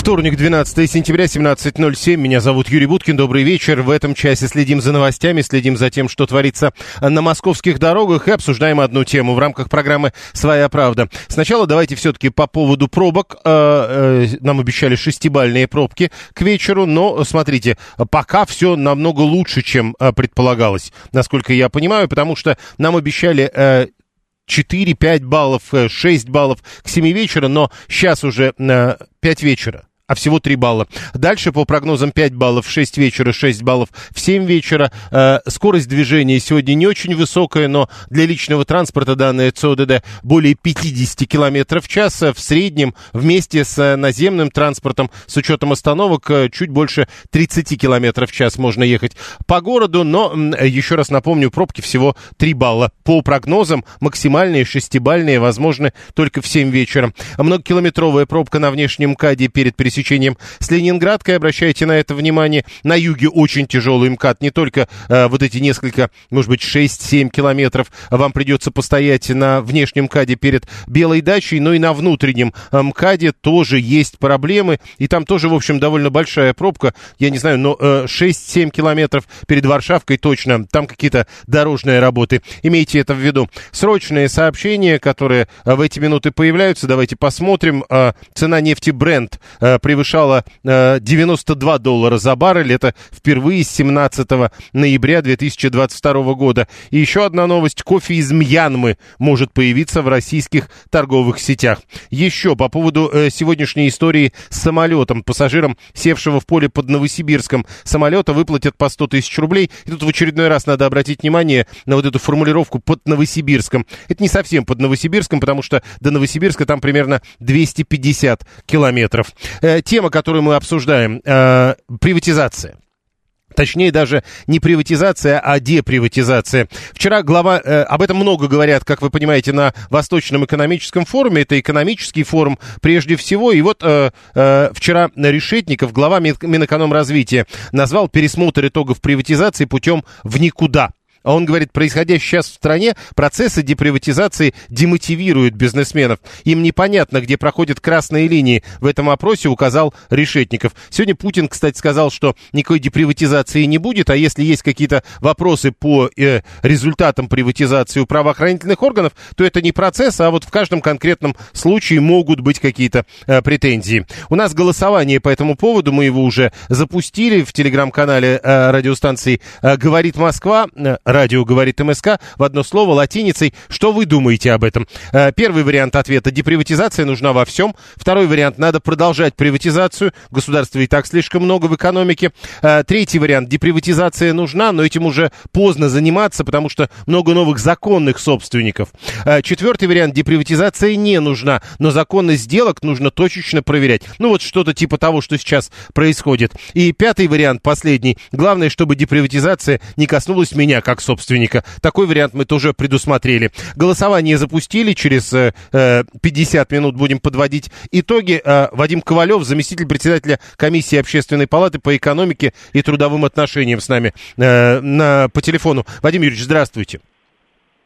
Вторник, 12 сентября, 17.07. Меня зовут Юрий Буткин. Добрый вечер. В этом часе следим за новостями, следим за тем, что творится на московских дорогах и обсуждаем одну тему в рамках программы «Своя правда». Сначала давайте все-таки по поводу пробок. Э, э, Нам обещали шестибальные пробки к вечеру, но смотрите, пока все намного лучше, чем э, предполагалось, насколько я понимаю, потому что нам обещали э, 4, 5 баллов, э, 6 баллов к 7 вечера, но сейчас уже э, 5 вечера а всего 3 балла. Дальше по прогнозам 5 баллов в 6 вечера, 6 баллов в 7 вечера. Э, скорость движения сегодня не очень высокая, но для личного транспорта данные ЦОДД более 50 километров в час. Э, В среднем вместе с э, наземным транспортом с учетом остановок э, чуть больше 30 километров в час можно ехать по городу. Но еще раз напомню, пробки всего 3 балла. По прогнозам максимальные шестибальные возможны только в 7 вечера. Многокилометровая пробка на внешнем МКАДе перед пересечением с Ленинградкой. Обращайте на это внимание. На юге очень тяжелый МКАД. Не только э, вот эти несколько, может быть, 6-7 километров вам придется постоять на внешнем МКАДе перед Белой дачей, но и на внутреннем э, МКАДе тоже есть проблемы. И там тоже, в общем, довольно большая пробка. Я не знаю, но э, 6-7 километров перед Варшавкой точно. Там какие-то дорожные работы. Имейте это в виду. Срочные сообщения, которые э, в эти минуты появляются. Давайте посмотрим. Э, Цена нефти Brent э, превышала э, 92 доллара за баррель. Это впервые с 17 ноября 2022 года. И еще одна новость. Кофе из Мьянмы может появиться в российских торговых сетях. Еще по поводу э, сегодняшней истории с самолетом. Пассажирам, севшего в поле под Новосибирском самолета, выплатят по 100 тысяч рублей. И тут в очередной раз надо обратить внимание на вот эту формулировку под Новосибирском. Это не совсем под Новосибирском, потому что до Новосибирска там примерно 250 километров. Э, тема, которую мы обсуждаем, э, приватизация. Точнее, даже не приватизация, а деприватизация. Вчера глава, э, об этом много говорят, как вы понимаете, на Восточном экономическом форуме. Это экономический форум прежде всего. И вот э, э, вчера Решетников, глава Мин- Минэкономразвития, назвал пересмотр итогов приватизации путем в никуда. А он говорит, происходящее сейчас в стране процессы деприватизации демотивируют бизнесменов. Им непонятно, где проходят красные линии. В этом опросе указал Решетников. Сегодня Путин, кстати, сказал, что никакой деприватизации не будет, а если есть какие-то вопросы по э, результатам приватизации у правоохранительных органов, то это не процесс, а вот в каждом конкретном случае могут быть какие-то э, претензии. У нас голосование по этому поводу, мы его уже запустили в телеграм-канале э, радиостанции э, «Говорит Москва», э, радио «Говорит МСК», в одно слово латиницей. Что вы думаете об этом? Э, Первый вариант ответа – деприватизация нужна во всем. Второй вариант – надо продолжать приватизацию. Государства и так слишком много в экономике. Э, Третий вариант – деприватизация нужна, но этим уже поздно заниматься, потому что много новых законных собственников. Э, Четвертый вариант – деприватизация не нужна, но законность сделок нужно точечно проверять. Ну вот что-то типа того, что сейчас происходит. И пятый вариант, последний. Главное, чтобы деприватизация не коснулась меня как собственника. Такой вариант мы тоже предусмотрели. Голосование запустили. Через э, э, 50 минут будем подводить итоги. Э, Вадим Ковалев, заместитель председателя комиссии Общественной палаты по экономике и трудовым отношениям с нами э, на, по телефону. Вадим Юрьевич, здравствуйте.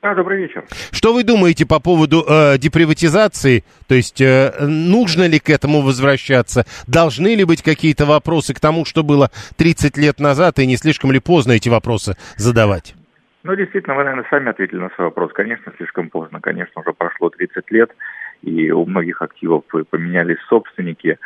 А, добрый вечер. Что вы думаете по поводу э, деприватизации? То есть э, нужно ли к этому возвращаться? Должны ли быть какие-то вопросы к тому, что было 30 лет назад, и не слишком ли поздно эти вопросы задавать? Ну, действительно, вы, наверное, сами ответили на свой вопрос. Конечно, слишком поздно. Конечно, уже прошло 30 лет, и у многих активов поменялись собственники.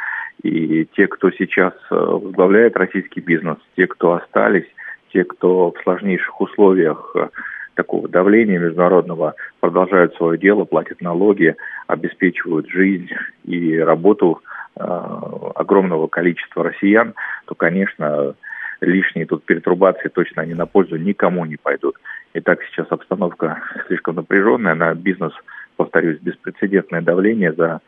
И те, кто сейчас э, возглавляет российский бизнес, те, кто остались, те, кто в сложнейших условиях э, такого давления международного продолжают свое дело, платят налоги, обеспечивают жизнь и работу э, огромного количества россиян, то, конечно, лишние тут перетрубации точно они на пользу никому не пойдут. И так сейчас обстановка слишком напряженная, на бизнес, повторюсь, беспрецедентное давление за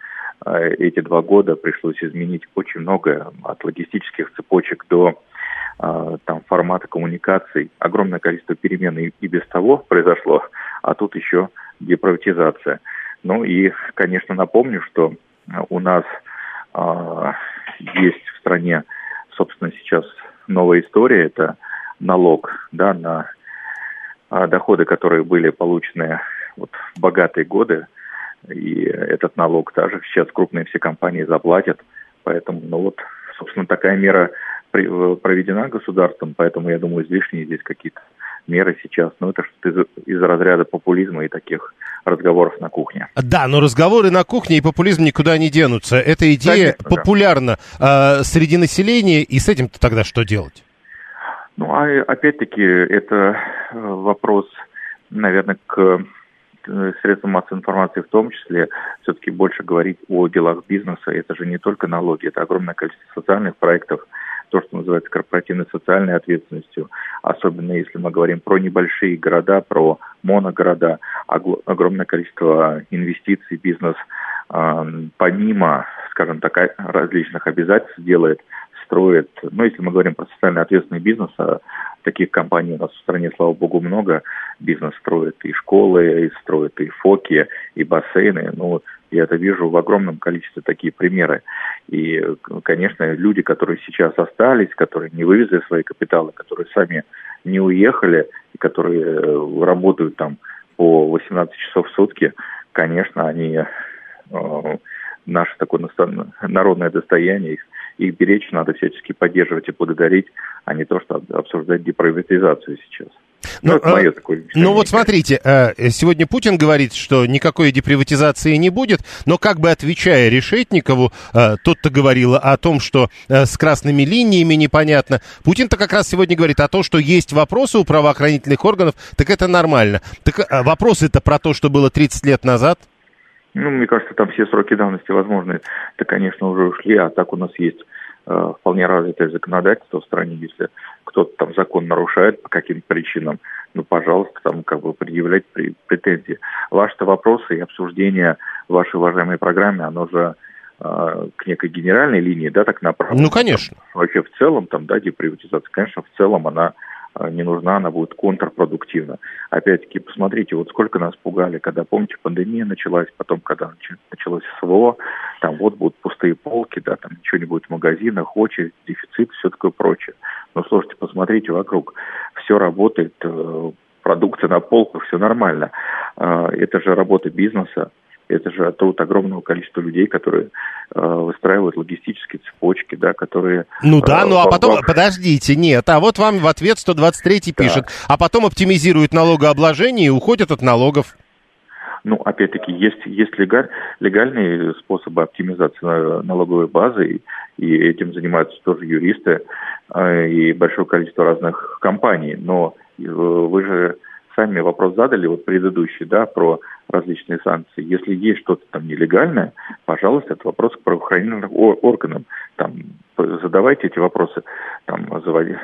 э, эти два года пришлось изменить очень многое, от логистических цепочек до э, там, формата коммуникаций. Огромное количество перемен и, и без того произошло, а тут еще деприватизация. Ну и, конечно, напомню, что у нас э, есть в стране, собственно, сейчас новая история, это налог да, на а, доходы, которые были получены вот, в богатые годы, и этот налог также сейчас крупные все компании заплатят. Поэтому, ну вот, собственно, такая мера проведена государством, поэтому, я думаю, излишние здесь какие-то меры сейчас. Но это что-то из, из разряда популизма и таких разговоров на кухне. Да, но разговоры на кухне и популизм никуда не денутся. Эта идея Конечно, популярна да. среди населения, и с этим-то тогда что делать? Ну, а опять-таки, это э, вопрос, наверное, к э, средствам массовой информации в том числе, все-таки больше говорить о делах бизнеса. Это же не только налоги, это огромное количество социальных проектов, то, что называется корпоративной социальной ответственностью, особенно если мы говорим про небольшие города, про моногорода, огромное количество инвестиций, бизнес, помимо, скажем так, различных обязательств делает – строит, ну, если мы говорим про социально ответственный бизнес, а таких компаний у нас в стране, слава богу, много, бизнес строит и школы, и строит и фоки, и бассейны, ну, я это вижу в огромном количестве такие примеры. И, конечно, люди, которые сейчас остались, которые не вывезли свои капиталы, которые сами не уехали, и которые э, работают там по 18 часов в сутки, конечно, они э, наше такое народное достояние, их их беречь надо всячески поддерживать и благодарить, а не то, что обсуждать деприватизацию сейчас. Ну, ну, а, такое ну вот смотрите, э, сегодня Путин говорит, что никакой деприватизации не будет, но как бы отвечая Решетникову, э, тот-то говорил о том, что э, с красными линиями непонятно. Путин-то как раз сегодня говорит о том, что есть вопросы у правоохранительных органов, так это нормально. Так вопросы-то про то, что было 30 лет назад? Ну, мне кажется, там все сроки давности возможные, то, конечно, уже ушли, а так у нас есть вполне развитое законодательство в стране, если кто-то там закон нарушает по каким-то причинам, ну, пожалуйста, там как бы предъявлять претензии. Ваши-то вопросы и обсуждение вашей уважаемой программе, оно же э, к некой генеральной линии, да, так направлено. Ну, конечно. Там, вообще в целом, там, да, деприватизация, конечно, в целом она Э, не нужна, она будет контрпродуктивна. Опять-таки, посмотрите, вот сколько нас пугали, когда, помните, пандемия началась, потом, когда началось СВО, там вот будут пустые полки, да, там ничего не будет в магазинах, очередь, дефицит, все такое прочее. Но слушайте, посмотрите вокруг, все работает, э, продукция на полках, все нормально. Э, это же работа бизнеса, это же труд огромного количества людей, которые э, выстраивают логистические цепочки, да, которые... Ну да, э, ну а потом, в... подождите, нет, а вот вам в ответ 123 пишет, а потом оптимизируют налогообложение и уходят от налогов. Ну, опять-таки, есть, есть легаль, легальные способы оптимизации налоговой базы, и, и этим занимаются тоже юристы э, и большое количество разных компаний. Но э, вы же сами вопрос задали, вот предыдущий, да, про различные санкции. Если есть что-то там нелегальное, пожалуйста, это вопрос к правоохранительным органам. Там, задавайте эти вопросы, там, заводи,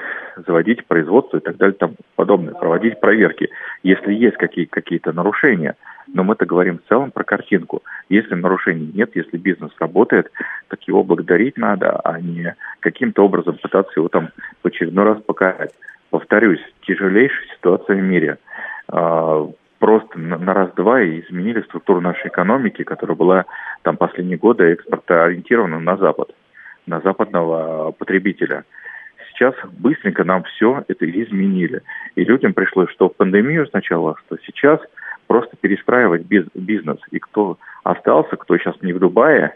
заводите производство и так далее, там подобное, проводить проверки. Если есть какие, какие-то нарушения, но мы-то говорим в целом про картинку. Если нарушений нет, если бизнес работает, так его благодарить надо, а не каким-то образом пытаться его там в очередной раз покарать. Повторюсь, тяжелейшая ситуация в мире а, просто на, раз-два и изменили структуру нашей экономики, которая была там последние годы экспорта ориентирована на Запад, на западного потребителя. Сейчас быстренько нам все это изменили. И людям пришлось, что в пандемию сначала, что сейчас просто перестраивать бизнес. И кто остался, кто сейчас не в Дубае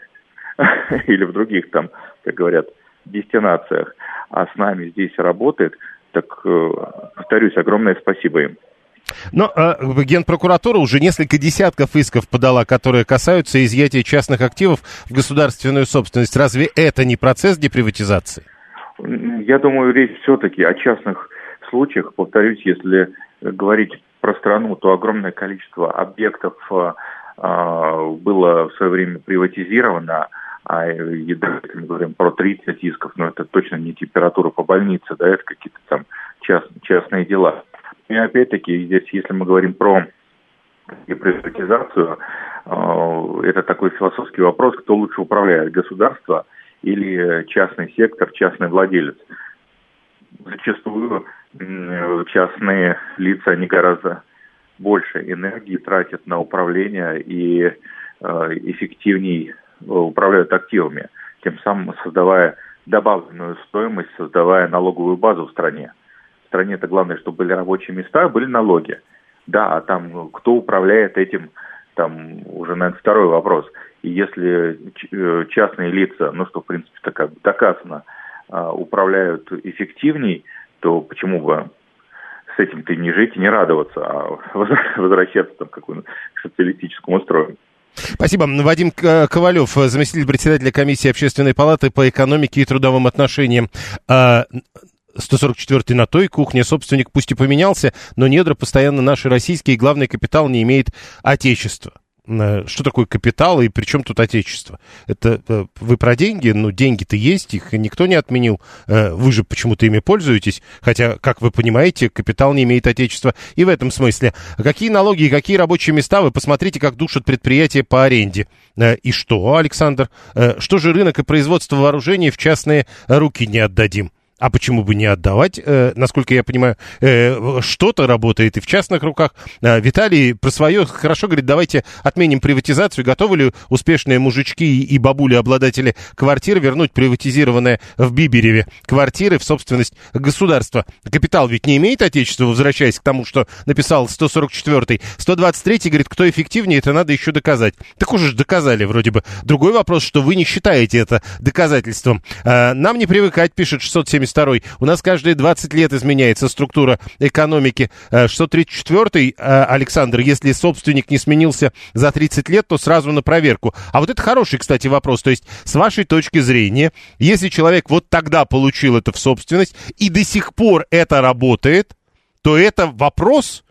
или в других там, как говорят, дестинациях, а с нами здесь работает, так, э, повторюсь, огромное спасибо им. Но э, Генпрокуратура уже несколько десятков исков подала, которые касаются изъятия частных активов в государственную собственность. Разве это не процесс деприватизации? Я думаю, речь все-таки о частных случаях. Повторюсь, если говорить про страну, то огромное количество объектов э, э было в свое время приватизировано, а если мы говорим про 30 исков, но это точно не температура по больнице, да, это какие-то там част, частные дела. И опять-таки, здесь, если мы говорим про приватизацию, э, это такой философский вопрос, кто лучше управляет, государство или частный сектор, частный владелец. Зачастую частные лица, они гораздо больше энергии тратят на управление и э, эффективнее управляют активами, тем самым создавая добавленную стоимость, создавая налоговую базу в стране. Стране это главное, чтобы были рабочие места, были налоги. Да, а там ну, кто управляет этим, там уже, наверное, второй вопрос. И если э, частные лица, ну что, в принципе, так как доказано, а, управляют эффективней, то почему бы с этим-то не жить и не радоваться, а возвращаться там, к какому-то социалистическому строю. Спасибо. Вадим Ковалев, заместитель председателя комиссии Общественной палаты по экономике и трудовым отношениям. 144 а, на той кухне собственник пусть и поменялся, но недра постоянно наши российские, и главный капитал не имеет отечества. Э, что такое капитал и при чем тут отечество? Это э, вы про деньги? Ну, деньги-то есть, их никто не отменил. Э, вы же почему-то ими пользуетесь, хотя, как вы понимаете, капитал не имеет отечества и в этом смысле. Какие налоги и какие рабочие места? Вы посмотрите, как душат предприятия по аренде. И что, Александр? Что же рынок и производство вооружений в частные руки не отдадим? А почему бы не отдавать? Э, насколько я понимаю, э, что-то работает и в частных руках. Э, Виталий про свое хорошо говорит, давайте отменим приватизацию. Готовы ли успешные мужички и бабули, обладатели квартиры, вернуть приватизированные в Бибереве квартиры в собственность государства? Капитал ведь не имеет отечества, возвращаясь к тому, что написал 144-й. 123-й говорит, кто эффективнее, это надо еще доказать. Так уже же доказали вроде бы. Другой вопрос, что вы не считаете это доказательством. Э, нам не привыкать, пишет 670 632. У нас каждые 20 лет изменяется структура экономики. 634 э, э, Александр, если собственник не сменился за 30 лет, то сразу на проверку. А вот это хороший, кстати, вопрос. То есть, с вашей точки зрения, если человек вот тогда получил это в собственность и до сих пор это работает, то это вопрос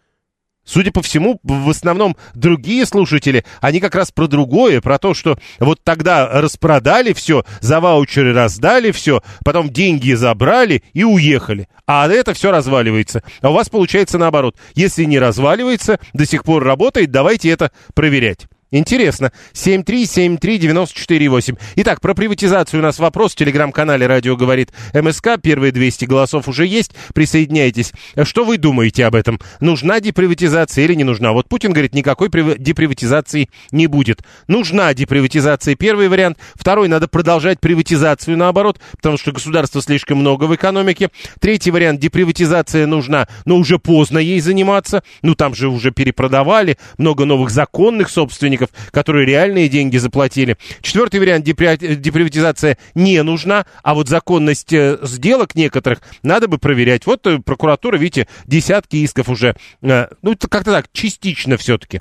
Судя по всему, в основном другие слушатели, они как раз про другое, про то, что вот тогда распродали все, за ваучеры раздали все, потом деньги забрали и уехали. А это все разваливается. А у вас получается наоборот. Если не разваливается, до сих пор работает, давайте это проверять. Интересно. 7373948. Итак, про приватизацию у нас вопрос в телеграм-канале «Радио говорит МСК». Первые 200 голосов уже есть. Присоединяйтесь. Что вы думаете об этом? Нужна деприватизация или не нужна? Вот Путин говорит, никакой деприватизации не будет. Нужна деприватизация. Первый вариант. Второй, надо продолжать приватизацию наоборот, потому что государства слишком много в экономике. Третий вариант. Деприватизация нужна, но уже поздно ей заниматься. Ну, там же уже перепродавали. Много новых законных собственников собственников, которые реальные деньги заплатили. Четвертый вариант деприватизация не нужна, а вот законность э, сделок некоторых надо бы проверять. Вот э, прокуратура, видите, десятки исков уже, э, ну, как-то так, частично все-таки.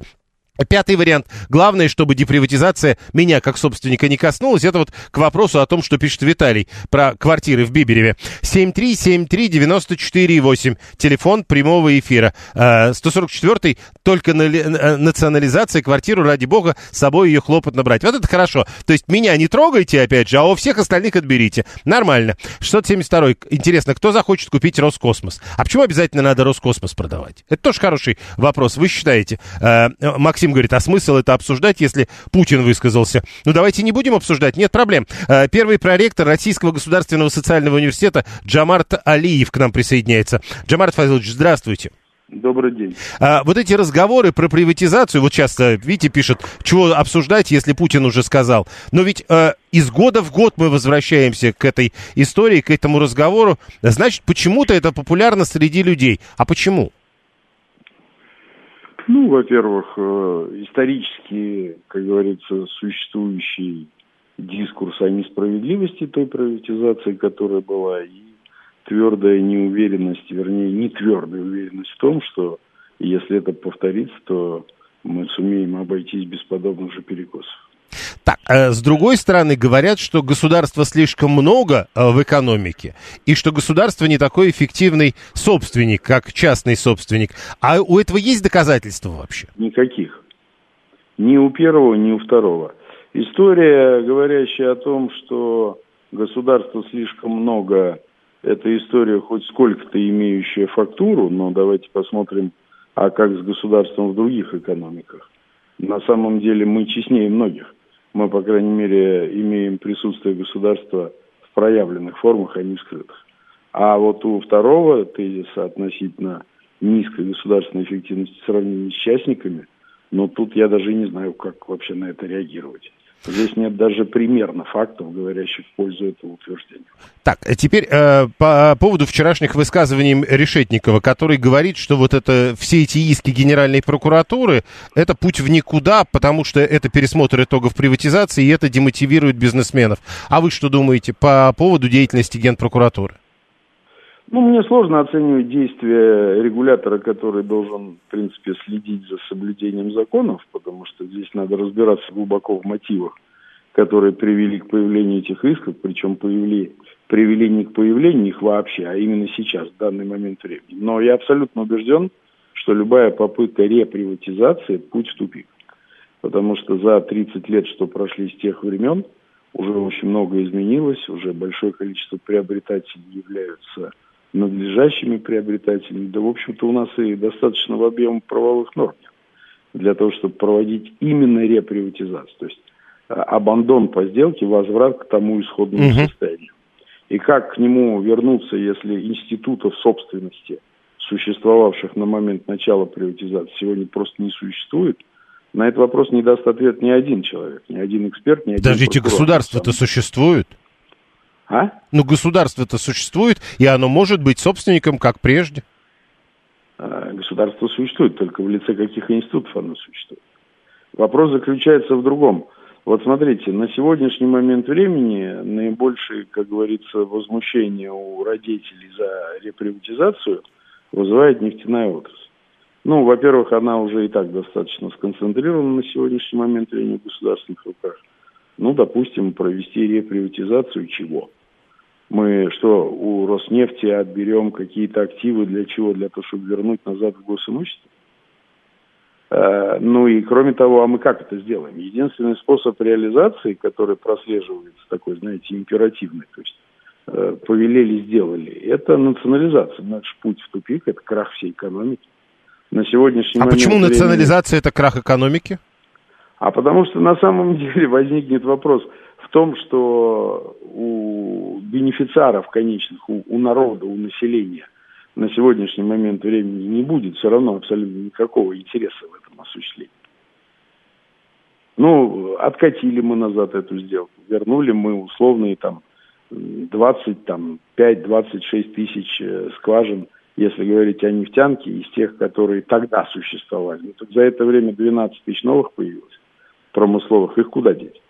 Пятый вариант. Главное, чтобы деприватизация меня как собственника не коснулась. Это вот к вопросу о том, что пишет Виталий про квартиры в Бибереве. 7373948. Телефон прямого эфира. 144-й. А, только национализация квартиру, ради бога, с собой ее хлопотно брать. Вот это хорошо. То есть меня не трогайте, опять же, а у всех остальных отберите. Нормально. 672-й. Интересно, кто захочет купить Роскосмос? А почему обязательно надо Роскосмос продавать? Это тоже хороший вопрос. Вы считаете? А, Максим Максим говорит, а смысл это обсуждать, если Путин высказался? Ну, давайте не будем обсуждать, нет проблем. Э, первый проректор Российского государственного социального университета Джамарт Алиев к нам присоединяется. Джамарт Фазилович, здравствуйте. Добрый день. А, вот эти разговоры про приватизацию, вот сейчас, видите, пишет, чего обсуждать, если Путин уже сказал. Но ведь э, из года в год мы возвращаемся к этой истории, к этому разговору. Значит, почему-то это популярно среди людей. А почему? Ну, во-первых, э, исторически, как говорится, существующий дискурс о несправедливости той приватизации, которая была, и твердая неуверенность, вернее, не твердая уверенность в том, что если это повторится, то мы сумеем обойтись без подобных же перекосов. Так, э, с другой стороны, говорят, что государства слишком много э, в экономике, и что государство не такой эффективный собственник, как частный собственник. А у этого есть доказательства вообще? Никаких. Ни у первого, ни у второго. История, говорящая о том, что государство слишком много эта история хоть сколько-то имеющая фактуру, но давайте посмотрим, а как с государством в других экономиках. На самом деле мы честнее многих. Мы, по крайней мере, имеем присутствие государства в проявленных формах, а не в скрытых. А вот у второго тезиса относительно низкой государственной эффективности в сравнении с частниками, но тут я даже не знаю, как вообще на это реагировать. Здесь нет даже примерно фактов, говорящих в пользу этого утверждения. Так, а теперь э, по поводу вчерашних высказываний Решетникова, который говорит, что вот это все эти иски Генеральной прокуратуры это путь в никуда, потому что это пересмотр итогов приватизации, и это демотивирует бизнесменов. А вы что думаете по поводу деятельности Генпрокуратуры? Ну, мне сложно оценивать действия регулятора, который должен, в принципе, следить за соблюдением законов, потому что здесь надо разбираться глубоко в мотивах, которые привели к появлению этих исков, причем привели, привели не к появлению их вообще, а именно сейчас, в данный момент времени. Но я абсолютно убежден, что любая попытка реприватизации – путь в тупик. Потому что за 30 лет, что прошли с тех времен, уже очень много изменилось, уже большое количество приобретателей являются надлежащими приобретателями. Да, в общем-то, у нас и достаточно в объем правовых норм для того, чтобы проводить именно реприватизацию. То есть а, абандон по сделке, возврат к тому исходному угу. состоянию. И как к нему вернуться, если институтов собственности, существовавших на момент начала приватизации, сегодня просто не существует, на этот вопрос не даст ответ ни один человек, ни один эксперт, ни один Подождите, государство-то существует? А? Ну, государство-то существует, и оно может быть собственником, как прежде. А, государство существует, только в лице каких институтов оно существует. Вопрос заключается в другом. Вот смотрите, на сегодняшний момент времени наибольшее, как говорится, возмущение у родителей за реприватизацию вызывает нефтяная отрасль. Ну, во-первых, она уже и так достаточно сконцентрирована на сегодняшний момент времени в государственных руках. Ну, допустим, провести реприватизацию чего? Мы что, у Роснефти отберем какие-то активы для чего? Для того, чтобы вернуть назад в госимущество? Э, ну и кроме того, а мы как это сделаем? Единственный способ реализации, который прослеживается такой, знаете, императивный, то есть э, повелели, сделали, это национализация. Наш путь в тупик, это крах всей экономики. На сегодняшний а момент... почему национализация это крах экономики? А потому что на самом деле возникнет вопрос – в том, что у бенефициаров конечных, у, у народа, у населения на сегодняшний момент времени не будет все равно абсолютно никакого интереса в этом осуществлении. Ну, откатили мы назад эту сделку, вернули мы условные там 20, там 5-26 тысяч э, скважин, если говорить о нефтянке, из тех, которые тогда существовали. Ну, за это время 12 тысяч новых появилось, промысловых, их куда деть?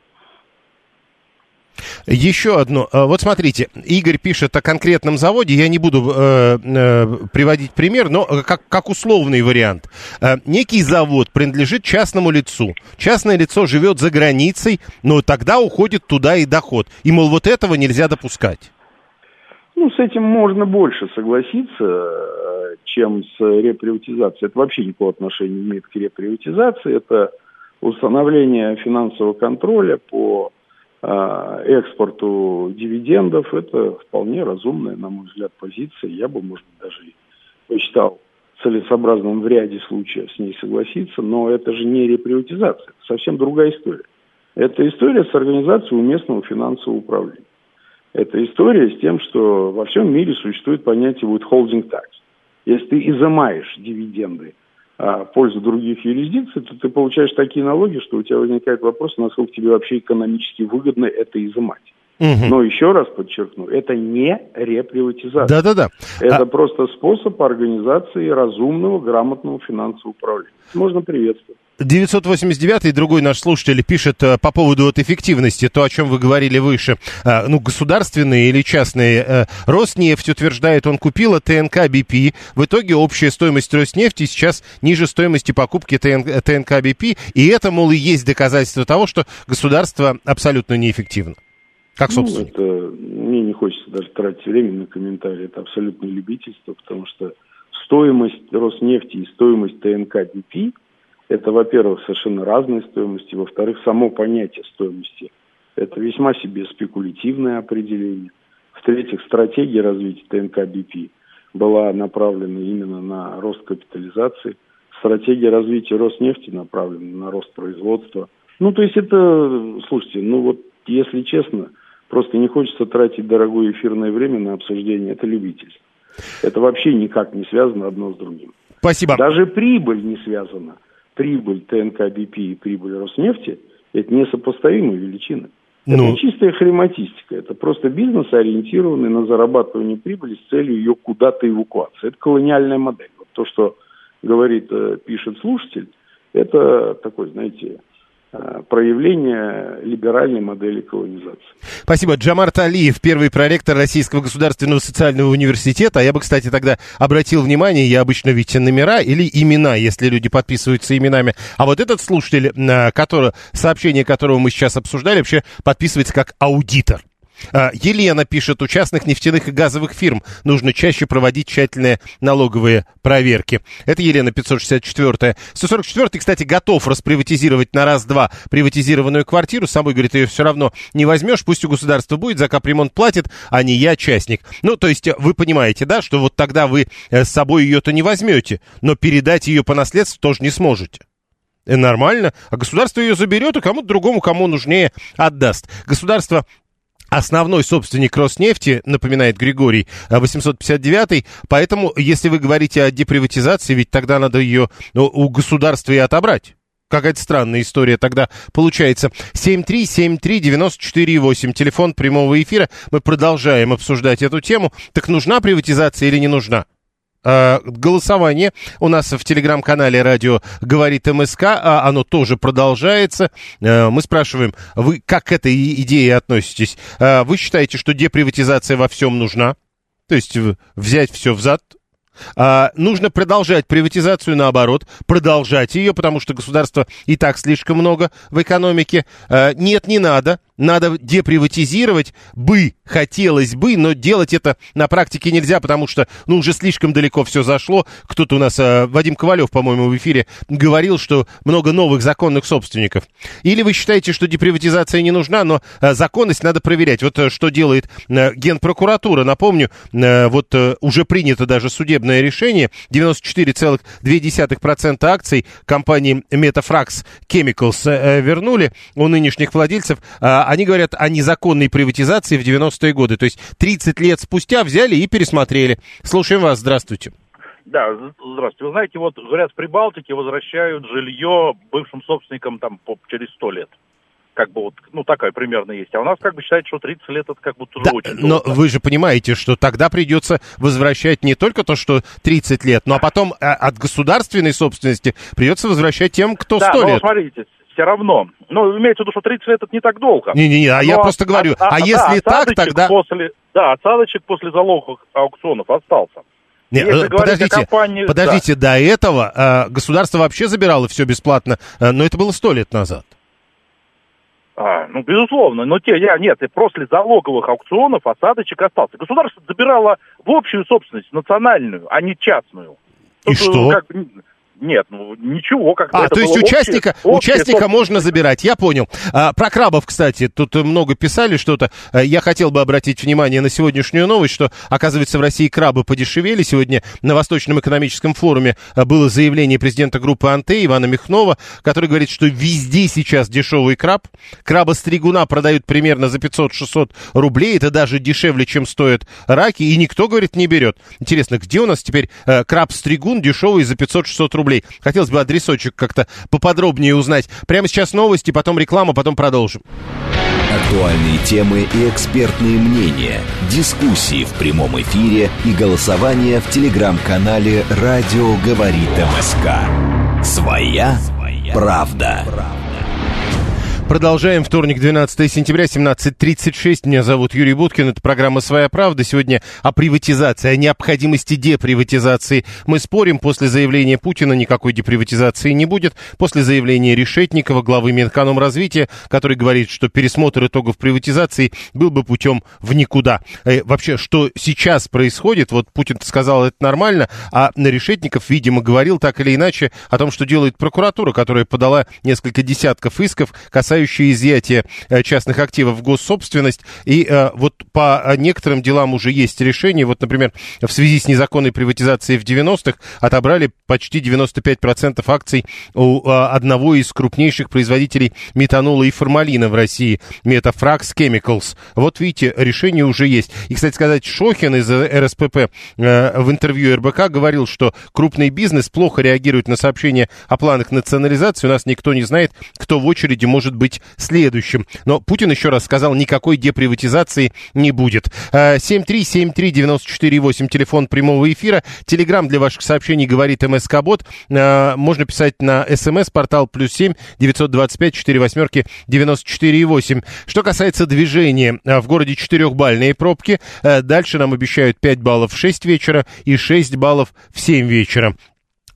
Еще одно. А, вот смотрите, Игорь пишет о конкретном заводе. Я не буду э, э, приводить пример, но как, как условный вариант. Э, некий завод принадлежит частному лицу. Частное лицо живет за границей, но тогда уходит туда и доход. И, мол, вот этого нельзя допускать. Ну, с этим можно больше согласиться, чем с реприватизацией. Это вообще никакого отношения не имеет к реприватизации. Это установление финансового контроля по экспорту дивидендов, это вполне разумная, на мой взгляд, позиция. Я бы, может быть, даже посчитал целесообразным в ряде случаев с ней согласиться, но это же не реприватизация, это совсем другая история. Это история с организацией местного финансового управления. Это история с тем, что во всем мире существует понятие withholding tax. Если ты изымаешь дивиденды а, в пользу других юрисдикций, то ты получаешь такие налоги, что у тебя возникает вопрос, насколько тебе вообще экономически выгодно это изымать. Угу. Но еще раз подчеркну, это не реприватизация. Да-да-да. Это а... просто способ организации разумного, грамотного финансового управления. Можно приветствовать. 989 и другой наш слушатель пишет э, по поводу вот эффективности, то, о чем вы говорили выше, э, ну, государственные или частные. Э, Роснефть утверждает, он купила ТНК БП. В итоге общая стоимость Роснефти сейчас ниже стоимости покупки ТНК БП. И это, мол, и есть доказательство того, что государство абсолютно неэффективно. Как ну, собственно? Ну, это, мне не хочется даже тратить время на комментарии. Это абсолютное любительство, потому что стоимость Роснефти и стоимость ТНК БП – это, во-первых, совершенно разные стоимости. Во-вторых, само понятие стоимости – это весьма себе спекулятивное определение. В-третьих, стратегия развития ТНК БП была направлена именно на рост капитализации. Стратегия развития Роснефти направлена на рост производства. Ну, то есть это, слушайте, ну вот, если честно, просто не хочется тратить дорогое эфирное время на обсуждение. Это любительство. Это вообще никак не связано одно с другим. Спасибо. Даже прибыль не связана. Прибыль ТНК БП и прибыль Роснефти – это несопоставимые величины. Ну. Это чистая хрематистика. Это просто бизнес, ориентированный на зарабатывание прибыли с целью ее куда-то эвакуации. Это колониальная модель. Вот то, что говорит, э, пишет слушатель, это такой, знаете, проявление либеральной модели колонизации. Спасибо. Джамарт Алиев, первый проректор Российского государственного социального университета. А я бы, кстати, тогда обратил внимание, я обычно ведь номера или имена, если люди подписываются именами. А вот этот слушатель, э, который, сообщение которого мы сейчас обсуждали, вообще подписывается как аудитор. А, Елена пишет, у частных нефтяных и газовых фирм нужно чаще проводить тщательные налоговые проверки. Это Елена 564. 144, кстати, готов расприватизировать на раз-два приватизированную квартиру. С собой, говорит, ее все равно не возьмешь. Пусть у государства будет, за капремонт платит, а не я частник. Ну, то есть вы понимаете, да, что вот тогда вы э, с собой ее-то не возьмете, но передать ее по наследству тоже не сможете э, нормально, а государство ее заберет и кому-то другому, кому нужнее, отдаст. Государство Основной собственник Роснефти, напоминает Григорий, 859 поэтому, если вы говорите о деприватизации, ведь тогда надо ее ну, у государства и отобрать. Какая-то странная история тогда получается. 7373948, телефон прямого эфира. Мы продолжаем обсуждать эту тему. Так нужна приватизация или не нужна? Э, голосование у нас в телеграм-канале радио говорит МСК, а оно тоже продолжается. Э, мы спрашиваем, вы как к этой идее относитесь? Э, вы считаете, что деприватизация во всем нужна? То есть взять все взад, а, нужно продолжать приватизацию наоборот, продолжать ее, потому что государство и так слишком много в экономике. А, нет, не надо надо деприватизировать бы, хотелось бы, но делать это на практике нельзя, потому что, ну, уже слишком далеко все зашло. Кто-то у нас, э, Вадим Ковалев, по-моему, в эфире говорил, что много новых законных собственников. Или вы считаете, что деприватизация не нужна, но э, законность надо проверять. Вот э, что делает э, Генпрокуратура. Напомню, э, вот э, уже принято даже судебное решение. 94,2% акций компании Metafrax Chemicals э, вернули у нынешних владельцев. Э, они говорят о незаконной приватизации в 90-е годы. То есть 30 лет спустя взяли и пересмотрели. Слушаем вас, здравствуйте. Да, здравствуйте. Вы знаете, вот, говорят, в Прибалтике возвращают жилье бывшим собственникам там по, через 100 лет как бы вот, ну, такая примерно есть. А у нас как бы считается, что 30 лет это как будто да, очень Но долго. вы же понимаете, что тогда придется возвращать не только то, что 30 лет, но а потом а, от государственной собственности придется возвращать тем, кто да, 100 лет. смотрите, все равно. Ну, имеется в виду, что 30 лет это не так долго. Не-не-не, а я просто говорю, а, а, а если да, так, тогда... После, да, осадочек после залоговых аукционов остался. Не, Если э, подождите, компании... подождите, да. до этого э, государство вообще забирало все бесплатно, э, но это было сто лет назад. А, ну, безусловно, но те, я, нет, после залоговых аукционов осадочек остался. Государство забирало в общую собственность, национальную, а не частную. И Тут, что? Как, нет, ну ничего, как А, то есть участника, общее, участника общее, можно забирать, я понял. А, про крабов, кстати, тут много писали что-то. А, я хотел бы обратить внимание на сегодняшнюю новость, что, оказывается, в России крабы подешевели. Сегодня на Восточном экономическом форуме а, было заявление президента группы «Анте» Ивана Михнова, который говорит, что везде сейчас дешевый краб. Краба-стригуна продают примерно за 500-600 рублей. Это даже дешевле, чем стоят раки. И никто, говорит, не берет. Интересно, где у нас теперь э, краб-стригун дешевый за 500-600 рублей? Рублей. Хотелось бы адресочек как-то поподробнее узнать. Прямо сейчас новости, потом реклама, потом продолжим. Актуальные темы и экспертные мнения, дискуссии в прямом эфире и голосование в телеграм-канале «Радио говорит МСК». Своя, правда. правда. Продолжаем. Вторник, 12 сентября, 17.36. Меня зовут Юрий Буткин. Это программа «Своя правда». Сегодня о приватизации, о необходимости деприватизации. Мы спорим. После заявления Путина никакой деприватизации не будет. После заявления Решетникова, главы Минэкономразвития, который говорит, что пересмотр итогов приватизации был бы путем в никуда. Э, вообще, что сейчас происходит? Вот Путин сказал, это нормально, а Решетников, видимо, говорил так или иначе о том, что делает прокуратура, которая подала несколько десятков исков, касающихся касающиеся изъятия частных активов в госсобственность. И вот по некоторым делам уже есть решение. Вот, например, в связи с незаконной приватизацией в 90-х отобрали почти 95% акций у одного из крупнейших производителей метанола и формалина в России, Metafrax Chemicals. Вот видите, решение уже есть. И, кстати сказать, Шохин из РСПП э, в интервью РБК говорил, что крупный бизнес плохо реагирует на сообщения о планах национализации. У нас никто не знает, кто в очереди может быть следующим. Но Путин еще раз сказал, никакой деприватизации не будет. 7373948, э, телефон прямого эфира. Телеграмм для ваших сообщений говорит МСК Бот. Э, можно писать на смс-портал плюс семь девятьсот двадцать пять четыре восьмерки девяносто четыре восемь. Что касается движения, в городе четырехбальные пробки. Дальше нам обещают 5 баллов в 6 вечера и 6 баллов в 7 вечера.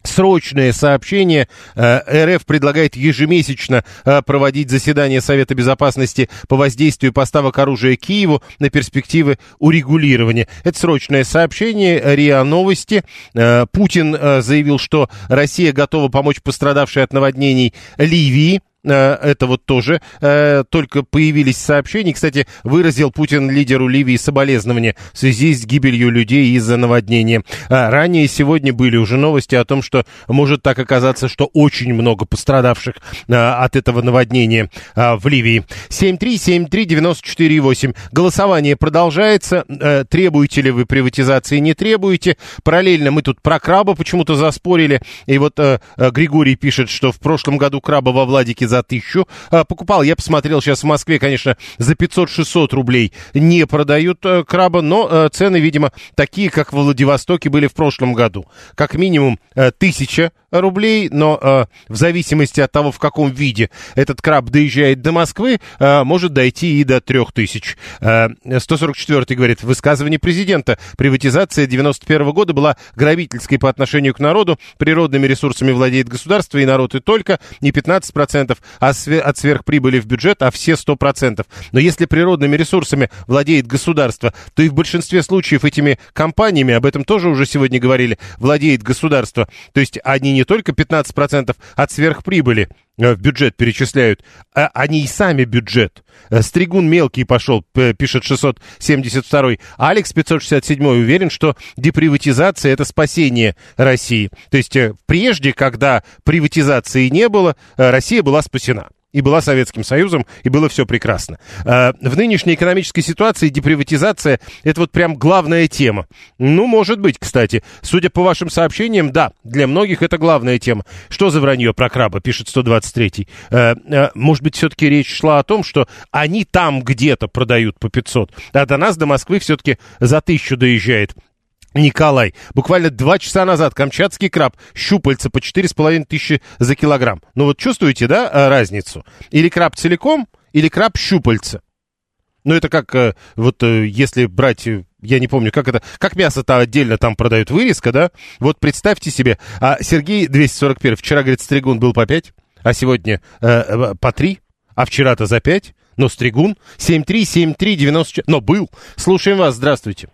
Срочное сообщение. Э, РФ предлагает ежемесячно э, проводить заседание Совета Безопасности по воздействию поставок оружия Киеву на перспективы урегулирования. Это срочное сообщение. РИА Новости. Э, Путин заявил, что Россия готова помочь пострадавшей от наводнений Ливии. Э, это вот тоже э, только появились сообщения. Кстати, выразил Путин лидеру Ливии соболезнования в связи с гибелью людей из-за наводнения. А ранее сегодня были уже новости о том, что может так оказаться, что очень много пострадавших э, от этого наводнения в Ливии. 7373948. Голосование продолжается. Требуете ли вы приватизации, не требуете. Параллельно мы тут про краба почему-то заспорили. И вот Григорий пишет, что в прошлом году краба во Владике за тысячу. А, покупал, я посмотрел, сейчас в Москве, конечно, за 500-600 рублей не продают э, краба, но э, цены, видимо, такие, как в Владивостоке были в прошлом году. Как минимум э, тысяча рублей, но э, в зависимости от того, в каком виде этот краб доезжает до Москвы, э, может дойти и до 3000. Э, 144 говорит, высказывание президента. Приватизация 91 года была грабительской по отношению к народу. Природными ресурсами владеет государство и народ и только не 15% а от сверхприбыли в бюджет, а все 100%. Но если природными ресурсами владеет государство, то и в большинстве случаев этими компаниями, об этом тоже уже сегодня говорили, владеет государство. То есть они не не только 15% от сверхприбыли э, в бюджет перечисляют, а они и сами бюджет. Э, Стригун мелкий пошел, пишет 672 Алекс 567 уверен, что деприватизация это спасение России. То есть э, прежде, когда приватизации не было, Россия была спасена и была Советским Союзом, и было все прекрасно. А, в нынешней экономической ситуации деприватизация – это вот прям главная тема. Ну, может быть, кстати. Судя по вашим сообщениям, да, для многих это главная тема. Что за вранье про краба, пишет 123-й. А, а, может быть, все-таки речь шла о том, что они там где-то продают по 500, а до нас, до Москвы, все-таки за тысячу доезжает. Николай, буквально два часа назад камчатский краб, щупальца по четыре с половиной тысячи за килограмм. Ну вот чувствуете, да, э, разницу? Или краб целиком, или краб щупальца. Ну это как, э, вот э, если брать я не помню, как это, как мясо-то отдельно там продают, вырезка, да? Вот представьте себе, а Сергей 241, вчера, говорит, стригун был по 5, а сегодня э, по 3, а вчера-то за 5, но стригун 737394, но был. Слушаем вас, здравствуйте.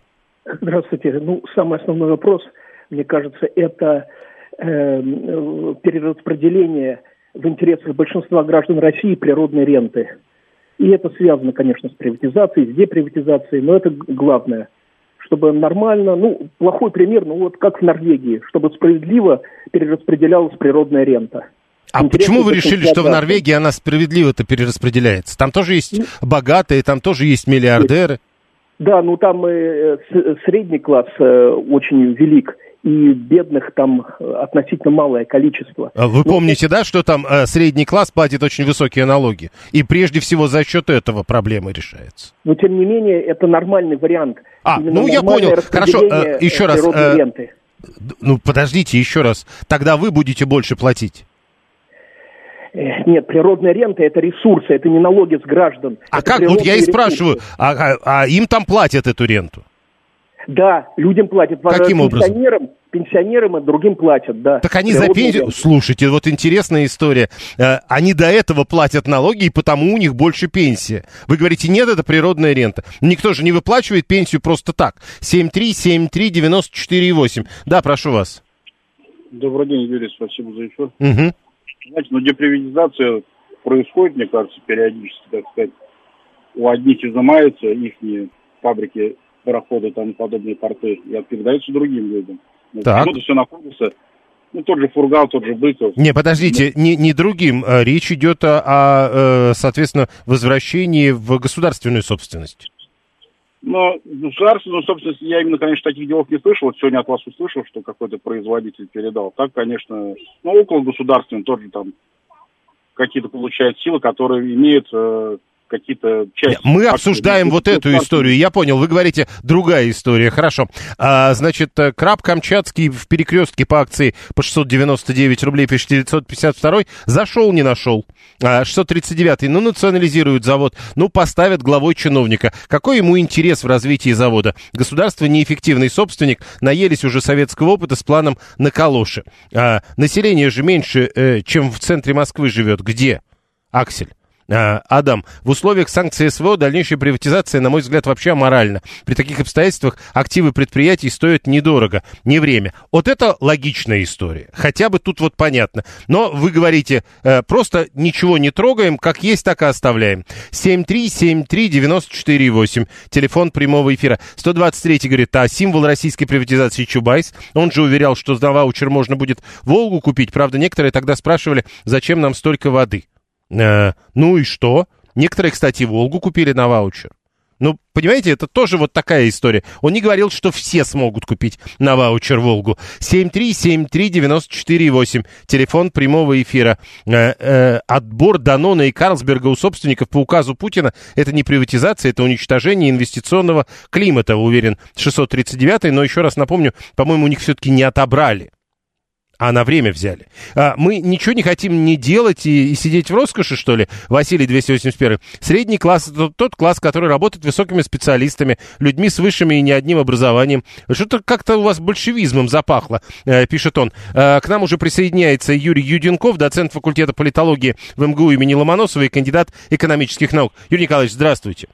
Здравствуйте. Ну, самый основной вопрос, мне кажется, это э, перераспределение в интересах большинства граждан России природной ренты. И это связано, конечно, с приватизацией, с деприватизацией, но это главное. Чтобы нормально, ну, плохой пример, ну вот как в Норвегии, чтобы справедливо перераспределялась природная рента. А Интересно, почему вы решили, что в Норвегии она справедливо-то перераспределяется? Там тоже есть богатые, там тоже есть миллиардеры. Да, ну там э, средний класс э, очень велик, и бедных там э, относительно малое количество. А вы ну, помните, да, что там э, средний класс платит очень высокие налоги, и прежде всего за счет этого проблема решается? Но тем не менее это нормальный вариант. А, ну я понял. Хорошо, э, еще раз. Э, ну подождите еще раз. Тогда вы будете больше платить. Э, нет, природная рента – это ресурсы, это не налоги с граждан. А как? Вот я и спрашиваю, а, а, а им там платят эту ренту? Да, людям платят. Каким пенсионерам, образом? Пенсионерам и другим платят, да. Так они за пенсию... Слушайте, вот интересная история. Э, они до этого платят налоги, и потому у них больше пенсия. Вы говорите, нет, это природная рента. Никто же не выплачивает пенсию просто так. 7373948. Да, прошу вас. Добрый день, Юрий, спасибо за эфир. Угу. Знаете, ну деприватизация происходит, мне кажется, периодически, так сказать, у одних изымаются их фабрики, пароходы тому подобные порты и передаются другим людям. Так. Почему-то все находится ну, тот же Фургал, тот же Быков. Не, подождите, не, не другим. А речь идет о, о, соответственно, возвращении в государственную собственность. Но государственную собственность я именно, конечно, таких делов не слышал. Вот сегодня от вас услышал, что какой-то производитель передал. Так, конечно, ну, около государственного тоже там какие-то получают силы, которые имеют э, какие-то части. Мы обсуждаем вот эту историю. Я понял, вы говорите другая история. Хорошо. А, значит, э, краб камчатский в перекрестке по акции по 699 рублей, пишет 952 зашел, не нашел. А, 639 ну, национализируют завод, ну, поставят главой чиновника. Какой ему интерес в развитии завода? Государство неэффективный собственник, наелись уже советского опыта с планом на калоши. А, население же меньше, э, чем в центре Москвы живет. Где? Аксель. А, Адам, в условиях санкций СВО дальнейшая приватизация, на мой взгляд, вообще аморальна. При таких обстоятельствах активы предприятий стоят недорого, не время. Вот это логичная история. Хотя бы тут вот понятно. Но вы говорите, э, просто ничего не трогаем, как есть, так и оставляем. 7373948, телефон прямого эфира. 123 говорит, а символ российской приватизации Чубайс. Он же уверял, что за ваучер можно будет Волгу купить. Правда, некоторые тогда спрашивали, зачем нам столько воды. Э, ну и что? Некоторые, кстати, Волгу купили на ваучер. Ну, понимаете, это тоже вот такая история. Он не говорил, что все смогут купить на ваучер Волгу. 7373948, телефон прямого эфира. Э, э, отбор Данона и Карлсберга у собственников по указу Путина – это не приватизация, это уничтожение инвестиционного климата, уверен 639 Но еще раз напомню, по-моему, у них все-таки не отобрали а на время взяли. А, мы ничего не хотим не делать и, и сидеть в роскоши, что ли, Василий 281. Средний класс – это тот класс, который работает высокими специалистами, людьми с высшими и не одним образованием. Что-то как-то у вас большевизмом запахло, э, пишет он. Э, к нам уже присоединяется Юрий Юденков, доцент факультета политологии в МГУ имени Ломоносова и кандидат экономических наук. Юрий Николаевич, здравствуйте.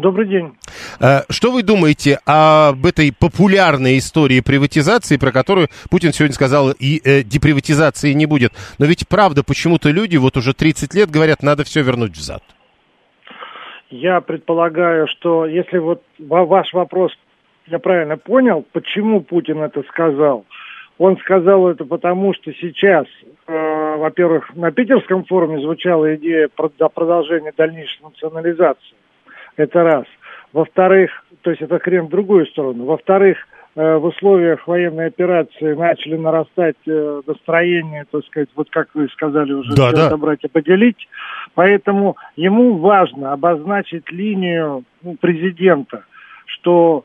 Добрый день. Э, что вы думаете об этой популярной истории приватизации, про которую Путин сегодня сказал, и э, деприватизации не будет? Но ведь правда, почему-то люди вот уже 30 лет говорят, надо все вернуть взад. Я предполагаю, что если вот ваш вопрос я правильно понял, почему Путин это сказал, он сказал это потому, что сейчас, э, во-первых, на питерском форуме звучала идея про, продолжения дальнейшей национализации. Это раз. Во-вторых, то есть это хрен в другую сторону. Во-вторых, э, в условиях военной операции начали нарастать э, настроение, так сказать, вот как вы сказали уже, да, да. собрать и поделить. Поэтому ему важно обозначить линию ну, президента, что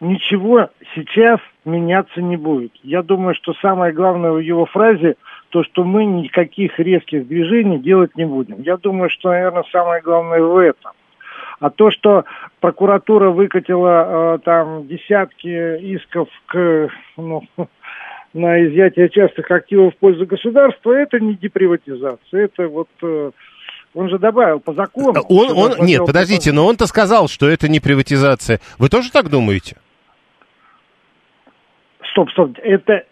ничего сейчас меняться не будет. Я думаю, что самое главное в его фразе то, что мы никаких резких движений делать не будем. Я думаю, что, наверное, самое главное в этом. А то, что прокуратура выкатила э, там десятки исков к, ну, на изъятие частных активов в пользу государства, это не деприватизация, это вот... Э, он же добавил по закону. Он, он, нет, подождите, но он-то сказал, что это не приватизация. Вы тоже так думаете? Стоп, стоп. Это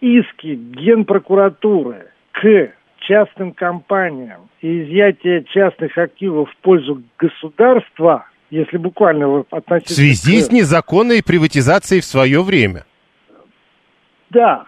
иски Генпрокуратуры к частным компаниям и изъятие частных активов в пользу государства, если буквально относиться... В связи к... с незаконной приватизацией в свое время. Да,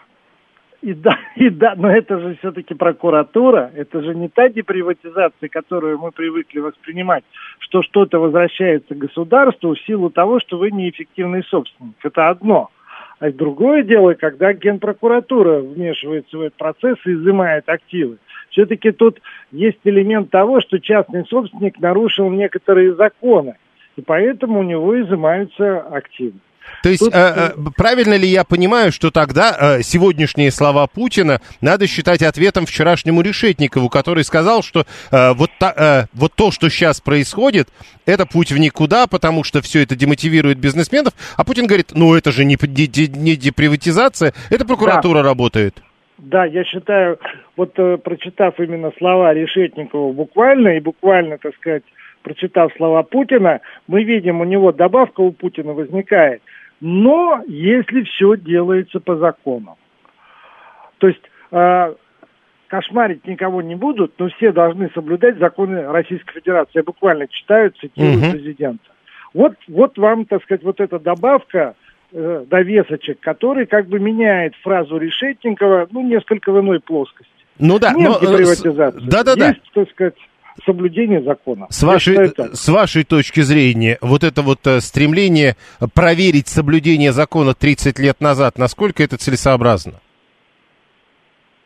и да, и да, но это же все-таки прокуратура, это же не та деприватизация, которую мы привыкли воспринимать, что что-то возвращается государству в силу того, что вы неэффективный собственник. Это одно. А другое дело, когда генпрокуратура вмешивается в этот процесс и изымает активы. Все-таки тут есть элемент того, что частный собственник нарушил некоторые законы, и поэтому у него изымаются активы. То есть, Тут... э, э, правильно ли я понимаю, что тогда э, сегодняшние слова Путина надо считать ответом вчерашнему Решетникову, который сказал, что э, вот, та, э, вот то, что сейчас происходит, это путь в никуда, потому что все это демотивирует бизнесменов, а Путин говорит, ну это же не, не, не деприватизация, это прокуратура да. работает. Да, я считаю, вот э, прочитав именно слова Решетникова буквально и буквально, так сказать, прочитав слова Путина, мы видим, у него добавка у Путина возникает. Но если все делается по закону. То есть э, кошмарить никого не будут, но все должны соблюдать законы Российской Федерации. Я буквально читаю, цитирую угу. президента. Вот, вот вам, так сказать, вот эта добавка, э, довесочек, который как бы меняет фразу Решетникова, ну, несколько в иной плоскости. Ну да, Нет но... Э, приватизации. Да-да-да. Есть, так сказать, соблюдение закона. С вашей, с вашей точки зрения, вот это вот э, стремление проверить соблюдение закона 30 лет назад, насколько это целесообразно?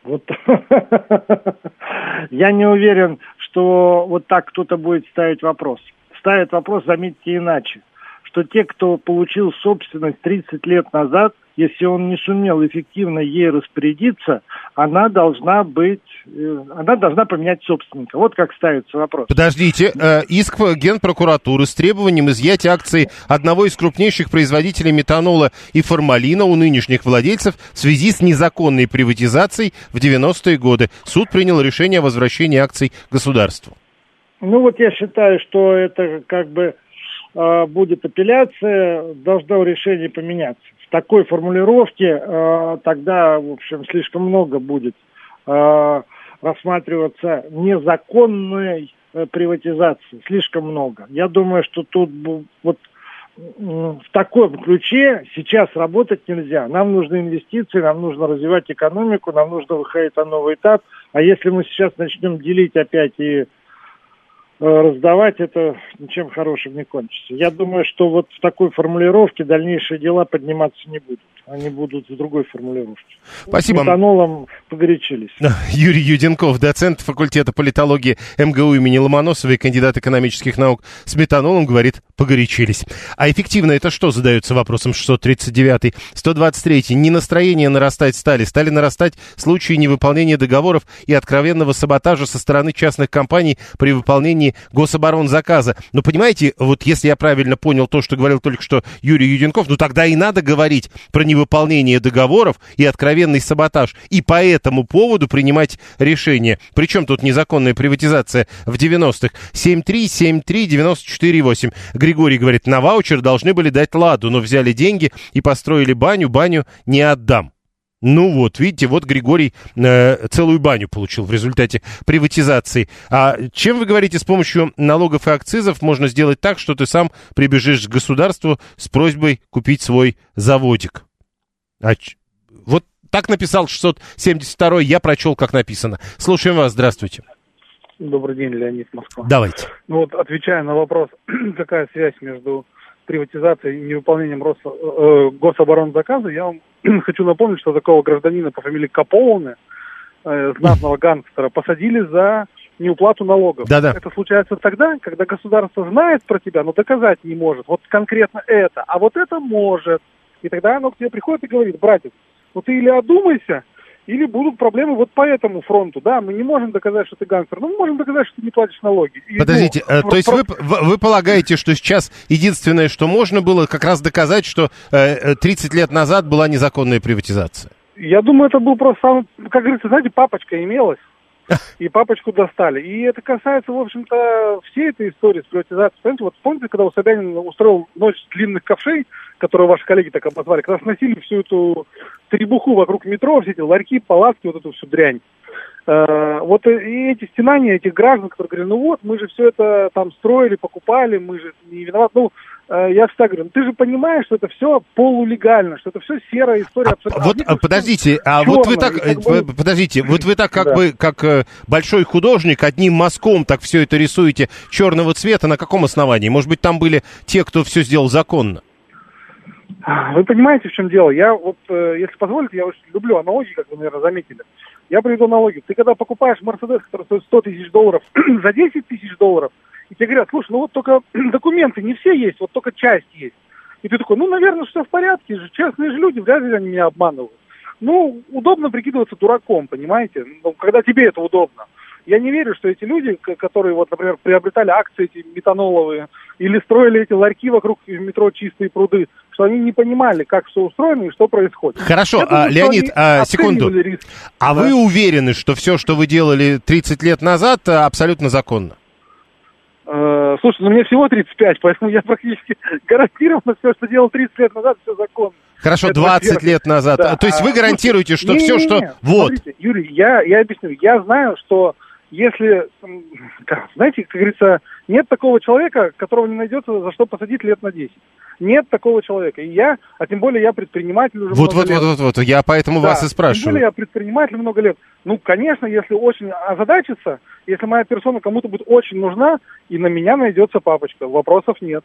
Вот я не уверен, что вот так кто-то будет ставить вопрос. Ставит вопрос, заметьте, иначе, что те, кто получил собственность 30 лет назад, если он не сумел эффективно ей распорядиться, она должна быть, э, она должна поменять собственника. Вот как ставится вопрос. Подождите, э, иск Генпрокуратуры с требованием изъятия акций одного из крупнейших производителей метанола и формалина у нынешних владельцев в связи с незаконной приватизацией в 90-е годы. Суд принял решение о возвращении акций государству. Ну вот я считаю, что это как бы э, будет апелляция, должно решение поменяться такой формулировки э, тогда, в общем, слишком много будет э, рассматриваться незаконной приватизации, слишком много. Я думаю, что тут вот в таком ключе сейчас работать нельзя. Нам нужны инвестиции, нам нужно развивать экономику, нам нужно выходить на новый этап. А если мы сейчас начнем делить опять и раздавать, это ничем хорошим не кончится. Я думаю, что вот в такой формулировке дальнейшие дела подниматься не будут. Они будут в другой формулировке. Спасибо. С метанолом погорячились. Юрий Юденков, доцент факультета политологии МГУ имени Ломоносова и кандидат экономических наук с метанолом, говорит, погорячились. А эффективно это что, задается вопросом 639 123 Не настроение нарастать стали, стали нарастать случаи невыполнения договоров и откровенного саботажа со стороны частных компаний при выполнении гособоронзаказа. Но понимаете, вот если я правильно понял то, что говорил только что Юрий Юденков, ну тогда и надо говорить про невыполнение договоров и откровенный саботаж. И по этому поводу принимать решение. Причем тут незаконная приватизация в 90-х. 7373948. Григорий говорит, на ваучер должны были дать ладу, но взяли деньги и построили баню, баню не отдам. Ну вот, видите, вот Григорий э, целую баню получил в результате приватизации. А чем вы говорите, с помощью налогов и акцизов можно сделать так, что ты сам прибежишь к государству с просьбой купить свой заводик? А, вот так написал 672 я прочел, как написано. Слушаем вас, здравствуйте. Добрый день, Леонид Москва. Давайте. Ну вот, отвечая на вопрос, какая связь между приватизацией и невыполнением Рос... э, гособоронзаказа, я вам хочу напомнить, что такого гражданина по фамилии Каполоне, э, знатного гангстера, посадили за неуплату налогов. Да-да. Это случается тогда, когда государство знает про тебя, но доказать не может. Вот конкретно это. А вот это может. И тогда оно к тебе приходит и говорит, братец, ну ты или одумайся, или будут проблемы вот по этому фронту. Да, мы не можем доказать, что ты гангстер, но мы можем доказать, что ты не платишь налоги. И, Подождите, ну, э, то есть про... вы, вы полагаете, что сейчас единственное, что можно было как раз доказать, что э, 30 э, лет назад была незаконная приватизация? Я думаю, это был просто, как говорится, знаете, папочка имелась. И папочку достали. И это касается, в общем-то, всей этой истории с приватизацией. Понимаете, вот помните, когда у Собянин устроил ночь длинных ковшей, которую ваши коллеги так обозвали, когда сносили всю эту требуху вокруг метро, все эти ларьки, палатки, вот эту всю дрянь. Э, вот и эти стенания этих граждан, которые говорят, ну вот, мы же все это там строили, покупали, мы же не виноваты. Ну, э, я всегда говорю, ну ты же понимаешь, что это все полулегально, что это все серая история а, абсолютно. Вот, а, подождите, а черная, вот вы так, как бы... подождите, вот вы так как да. бы, как э, большой художник, одним мазком так все это рисуете черного цвета, на каком основании? Может быть, там были те, кто все сделал законно? Вы понимаете, в чем дело? Я вот, э, если позволите, я очень люблю аналогии, как вы, наверное, заметили. Я приведу аналогию. Ты когда покупаешь Мерседес, который стоит 100 тысяч долларов, за 10 тысяч долларов, и тебе говорят, слушай, ну вот только документы не все есть, вот только часть есть. И ты такой, ну, наверное, все в порядке же, честные же люди, вряд ли они меня обманывают. Ну, удобно прикидываться дураком, понимаете? Ну, когда тебе это удобно. Я не верю, что эти люди, которые, вот, например, приобретали акции эти метаноловые или строили эти ларьки вокруг метро «Чистые пруды», что они не понимали, как все устроено и что происходит. Хорошо, думаю, а, Леонид, а, секунду. Риск. А да? вы уверены, что все, что вы делали 30 лет назад, абсолютно законно? Э, слушай, ну мне всего 35, поэтому я практически гарантированно все, что делал 30 лет назад, все законно. Хорошо, Это 20 во-первых. лет назад. Да. А, То есть вы А, гарантируете, что Не-не-не, все, что... Вот. смотрите, Юрий, я, я объясню. Я знаю, что если, знаете, как говорится, нет такого человека, которого не найдется, за что посадить лет на 10. Нет такого человека. И я, а тем более я предприниматель уже Вот, много вот, лет. вот, вот, вот, я поэтому Да, вас и Тем спрашиваю. более я предприниматель много лет. Ну, конечно, если очень озадачиться, если моя персона кому-то будет очень нужна, и на меня найдется папочка, вопросов нет.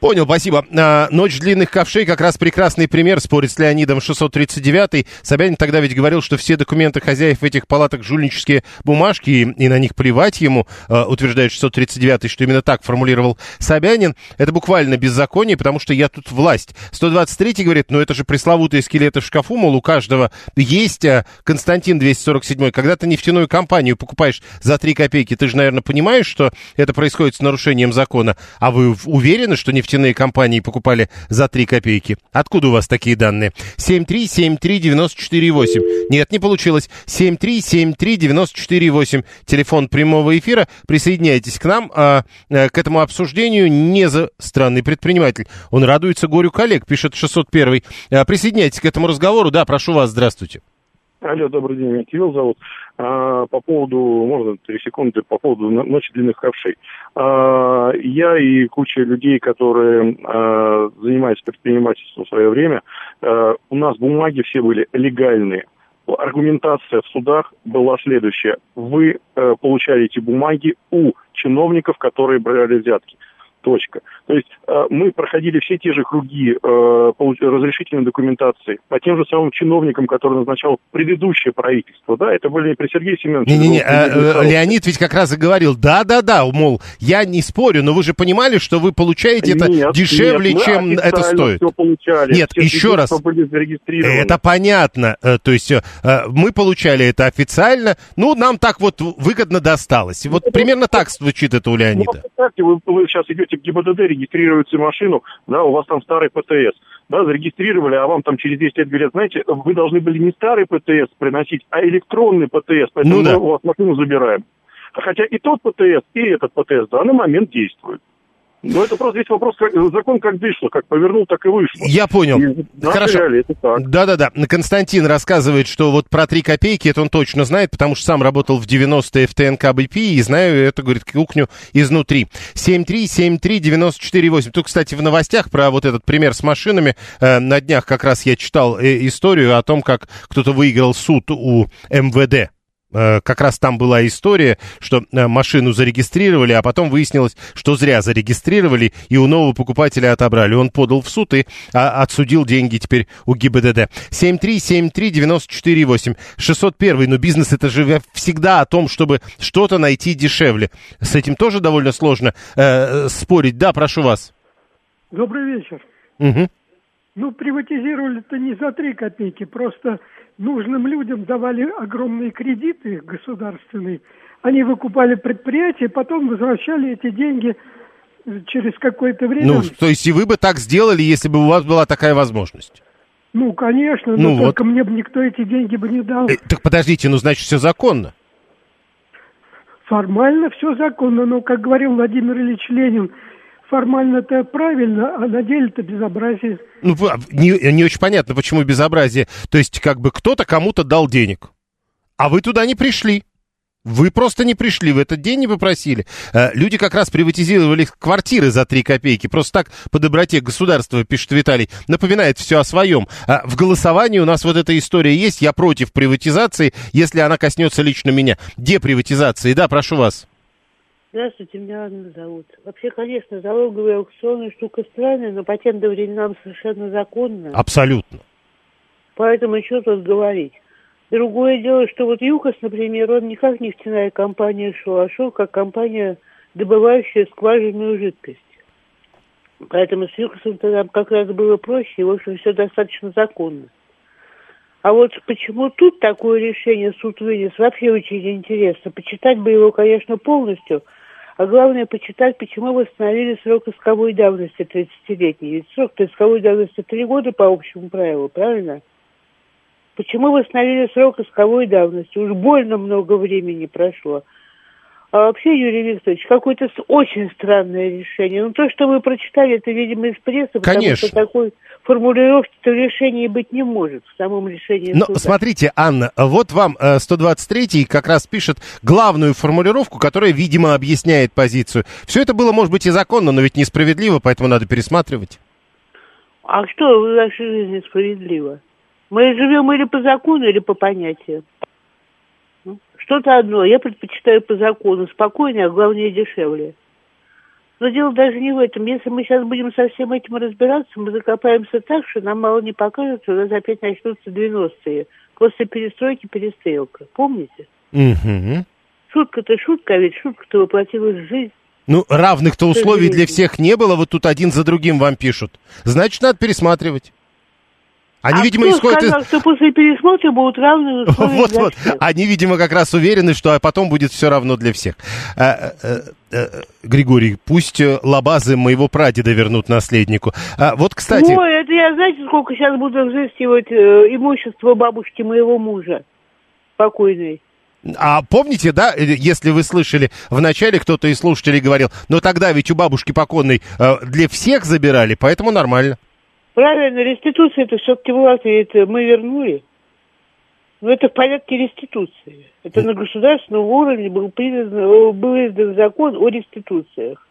Понял, спасибо. А, Ночь длинных ковшей как раз прекрасный пример. Спорит с Леонидом 639-й. Собянин тогда ведь говорил, что все документы хозяев этих палаток жульнические бумажки, и, и на них плевать ему, а, утверждает 639-й, что именно так формулировал Собянин. Это буквально беззаконие, потому что я тут власть. 123-й говорит, ну это же пресловутые скелеты в шкафу, мол, у каждого есть. А, Константин 247-й, когда ты нефтяную компанию покупаешь за 3 копейки, ты же, наверное, понимаешь, что это происходит с нарушением закона. А вы в- уверены, что нефтяные компании покупали за 3 копейки? Откуда у вас такие данные? 7373948. Нет, не получилось. 7373948. Телефон прямого эфира. Присоединяйтесь к нам, а, э, к этому обсуждению не за странный предприниматель. Он радуется горю коллег, пишет 601. А, Присоединяйтесь к этому разговору. Да, прошу вас, здравствуйте. Алло, добрый день, меня Кирилл зовут. А, по поводу, можно три секунды, по поводу но- ночи длинных ковшей. А, я и куча людей, которые а, занимаются предпринимательством в свое время, а, у нас бумаги все были легальные. Аргументация в судах была следующая. Вы э, получали эти бумаги у чиновников, которые брали взятки. Точка. То есть э, мы проходили все те же круги э, разрешительной документации по тем же самым чиновникам, которые назначало предыдущее правительство. Да, это были при Сергее Семеновиче. Не-не-не, это был э. Леонид ведь как раз и говорил, да-да-да, мол, я не спорю, но вы же понимали, что вы получаете это Нет, дешевле, нет, чем это стоит. всё получали. Нет, Все еще раз. Это понятно. То есть мы получали это официально, ну, нам так вот выгодно досталось. Вот примерно так звучит это у Ну, Леонида. представьте, вы, вы сейчас идете в ГИБДД, регистрируете машину, да, у вас там старый ПТС, да, зарегистрировали, а вам там через 10 лет говорят, знаете, вы должны были не старый ПТС приносить, а электронный ПТС, поэтому Ну да. мы у вас машину забираем. Хотя и тот ПТС, и этот ПТС в данный момент действуют. Но это просто здесь вопрос, как, закон как вышло, как повернул, так и вышло. Я понял. И Хорошо. это. Да-да-да. Константин рассказывает, что вот про 3 копейки это он точно знает, потому что сам работал в 90-е в ТНК БП и знаю эту, говорит, кухню изнутри. 7373948. Тут, кстати, в новостях про вот этот пример с машинами э, на днях как раз я читал э, историю о том, как кто-то выиграл суд у МВД. Э, Как раз там была история, что э, машину зарегистрировали, а потом выяснилось, что зря зарегистрировали и у нового покупателя отобрали. Он подал в суд и а, отсудил деньги теперь у ГИБДД. 7373948. 601. Но бизнес это же всегда о том, чтобы что-то найти дешевле. С этим тоже довольно сложно э, спорить. Да, прошу вас. Добрый вечер. Мгм. Ну, приватизировали-то не за три копейки, просто нужным людям давали огромные кредиты государственные. Они выкупали предприятия, потом возвращали эти деньги э, через какое-то время. Ну, то есть и вы бы так сделали, если бы у вас была такая возможность. Ну, конечно, Ну, но вот. только мне бы никто эти деньги бы не дал. Э, так подождите, ну значит все законно. Формально все законно, но, как говорил Владимир Ильич Ленин, формально-то правильно, а на деле-то безобразие. Ну, п- не, не очень понятно, почему безобразие. То есть, как бы кто-то кому-то дал денег, а вы туда не пришли. Вы просто не пришли, в этот день не попросили. Э, Люди как раз приватизировали квартиры за 3 копейки. Просто так по доброте государства, пишет Виталий, напоминает все о своем. А В голосовании у нас вот эта история есть. Я против приватизации, если она коснется лично меня. Деприватизации. Да, прошу вас. Здравствуйте, меня Анна зовут. Вообще, конечно, залоговая аукционная штука странная, но по тем временам совершенно законно. Абсолютно. Поэтому что тут говорить? Другое дело, что вот ЮКОС, например, он не как нефтяная компания шел, а шел как компания, добывающая скважинную жидкость. Поэтому с ЮКОСом-то нам как раз было проще, и, в общем, все достаточно законно. А вот почему тут такое решение суд вынес, вообще очень интересно. Почитать бы его, конечно, полностью, а главное почитать, почему восстановили срок исковой давности 30-летний. Ведь срок исковой давности 3 года по общему правилу, правильно? Почему восстановили срок исковой давности? Уж больно много времени прошло. А вообще, Юрий Викторович, какое-то очень странное решение. Ну, то, что вы прочитали, это, видимо, из прессы, Конечно. потому что такой формулировки-то в решении быть не может, в самом решении Но суда. смотрите, Анна, вот вам э, 123-й как раз пишет главную формулировку, которая, видимо, объясняет позицию. Все это было, может быть, и законно, но ведь несправедливо, поэтому надо пересматривать. А что в нашей жизни справедливо? Мы живем или по закону, или по понятиям. Что-то одно. Я предпочитаю по закону. Спокойнее, а главное дешевле. Но дело даже не в этом. Если мы сейчас будем со всем этим разбираться, мы закопаемся так, что нам мало не покажется, у нас опять начнутся 90-е. После перестройки перестрелка. Помните? Шутка-то шутка, а ведь шутка-то воплотилась в жизнь. Ну, равных-то условий для всех не было, вот тут один за другим вам пишут. Значит, надо пересматривать. Они, а видимо, кто исходят из... сказал, что после пересмотра будут равные условия Вот, для вот. всех? Они, видимо, как раз уверены, что а потом будет все равно для всех. А, э, э, Григорий, пусть э, лабазы моего прадеда вернут наследнику. А, вот, кстати... Ой, это я, знаете, сколько сейчас буду взыскивать э, имущество бабушки моего мужа, покойной. А помните, да, э, если вы слышали, в начале кто-то из слушателей говорил, но тогда ведь у бабушки покойной э, для всех забирали, поэтому нормально. Правильно, реституция это все-таки Латвии это мы вернули. Но это в порядке реституции. Это на государственном уровне был, признан, э, был издан закон о реституциях.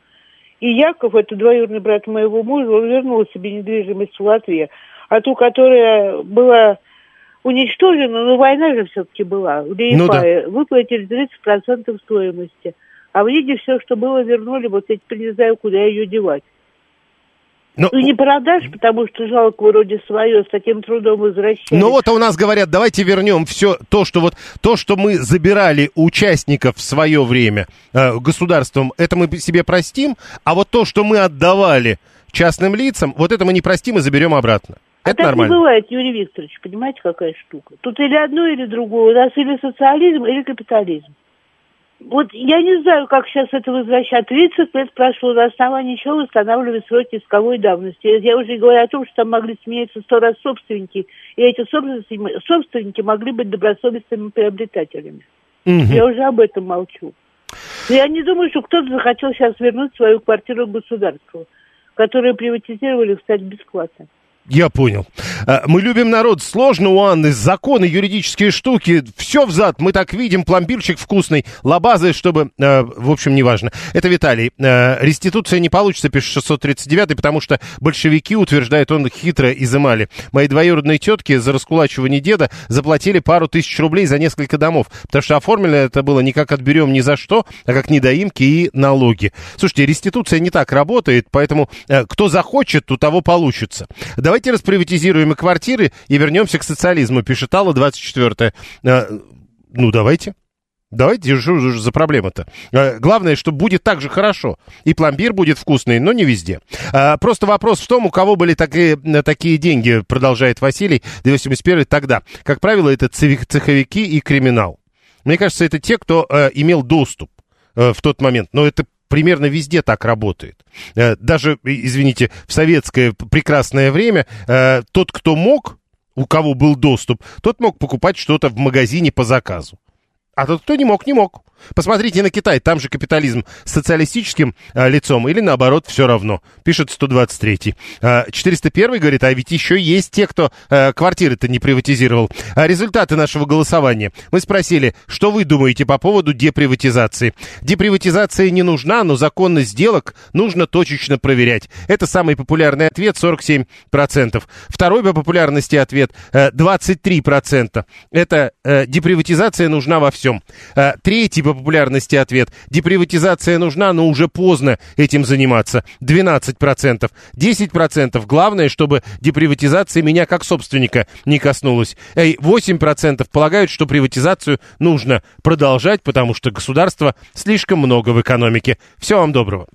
И Яков, это двоюродный брат моего мужа, он вернул себе недвижимость в Латвии. А ту, которая была уничтожена, но война же все-таки была, в Ну да. Выплатили 30% стоимости. А в Лиге все, что было, вернули, вот я теперь не знаю, куда ее девать. Но- Ну, не продашь, потому что жалко вроде свое, с таким трудом возвращать. Ну вот а у нас говорят, давайте вернем все то, что вот то, что мы забирали у участников в свое время э, государством, это мы себе простим, а вот то, что мы отдавали частным лицам, вот это мы не простим и заберем обратно. А Это так нормально. не бывает, Юрий Викторович, понимаете, какая штука? Тут или одно, или другое. У нас или социализм, или капитализм. Вот я не знаю, как сейчас это возвращать. 30 лет прошло, на основании чего восстанавливать сроки исковой давности. Я уже говорю о том, что там могли смениться сто раз собственники, и эти собственники, собственники могли быть добросовестными приобретателями. Мгм. Я уже об этом молчу. Я не думаю, что кто-то захотел сейчас вернуть свою квартиру государству, которую приватизировали, кстати, бесплатно. Я понял. Э, Мы любим народ. Сложно у Анны. Законы, юридические штуки. Все взад. Мы так видим. Пломбирчик вкусный. Лабазы, чтобы... э, в общем, неважно. Это Виталий. Э, реституция не получится, пишет 639 потому что большевики, утверждает он, хитро изымали. Мои двоюродные тетки за раскулачивание деда заплатили пару тысяч рублей за несколько домов. Потому что оформили это было не как отберем ни за что, а как недоимки и налоги. Слушайте, реституция не так работает, поэтому кто захочет, у того получится. Давайте расприватизируем и квартиры и вернемся к социализму, пишет Алла 24 Э, ну, давайте. Давайте, что же за проблема-то? Э, Главное, что будет так же хорошо. И пломбир будет вкусный, но не везде. Э, Просто вопрос в том, у кого были такие, такие деньги, продолжает Василий, 281 тогда. Как правило, это цеховики и криминал. Мне кажется, это те, кто имел доступ в тот момент. Но это примерно везде так работает. Э, даже, и- извините, в советское прекрасное время э, тот, кто мог, у кого был доступ, тот мог покупать что-то в магазине по заказу. А тот, кто не мог, не мог. Посмотрите на Китай, там же капитализм с социалистическим э, лицом или наоборот все равно, пишет 123. Э, 401 говорит, а ведь еще есть те, кто э, квартиры-то не приватизировал. А результаты нашего голосования. Мы спросили, что вы думаете по поводу деприватизации. Деприватизация не нужна, но законность сделок нужно точечно проверять. Это самый популярный ответ, 47%. Второй по популярности ответ, э, 23%. Это э, деприватизация нужна во всем. Э, Третий по популярности ответ. Деприватизация нужна, но уже поздно этим заниматься. 12%. 10%. Главное, чтобы деприватизация меня как собственника не коснулась. Эй, 8% полагают, что приватизацию нужно продолжать, потому что государство слишком много в экономике. Всего вам доброго.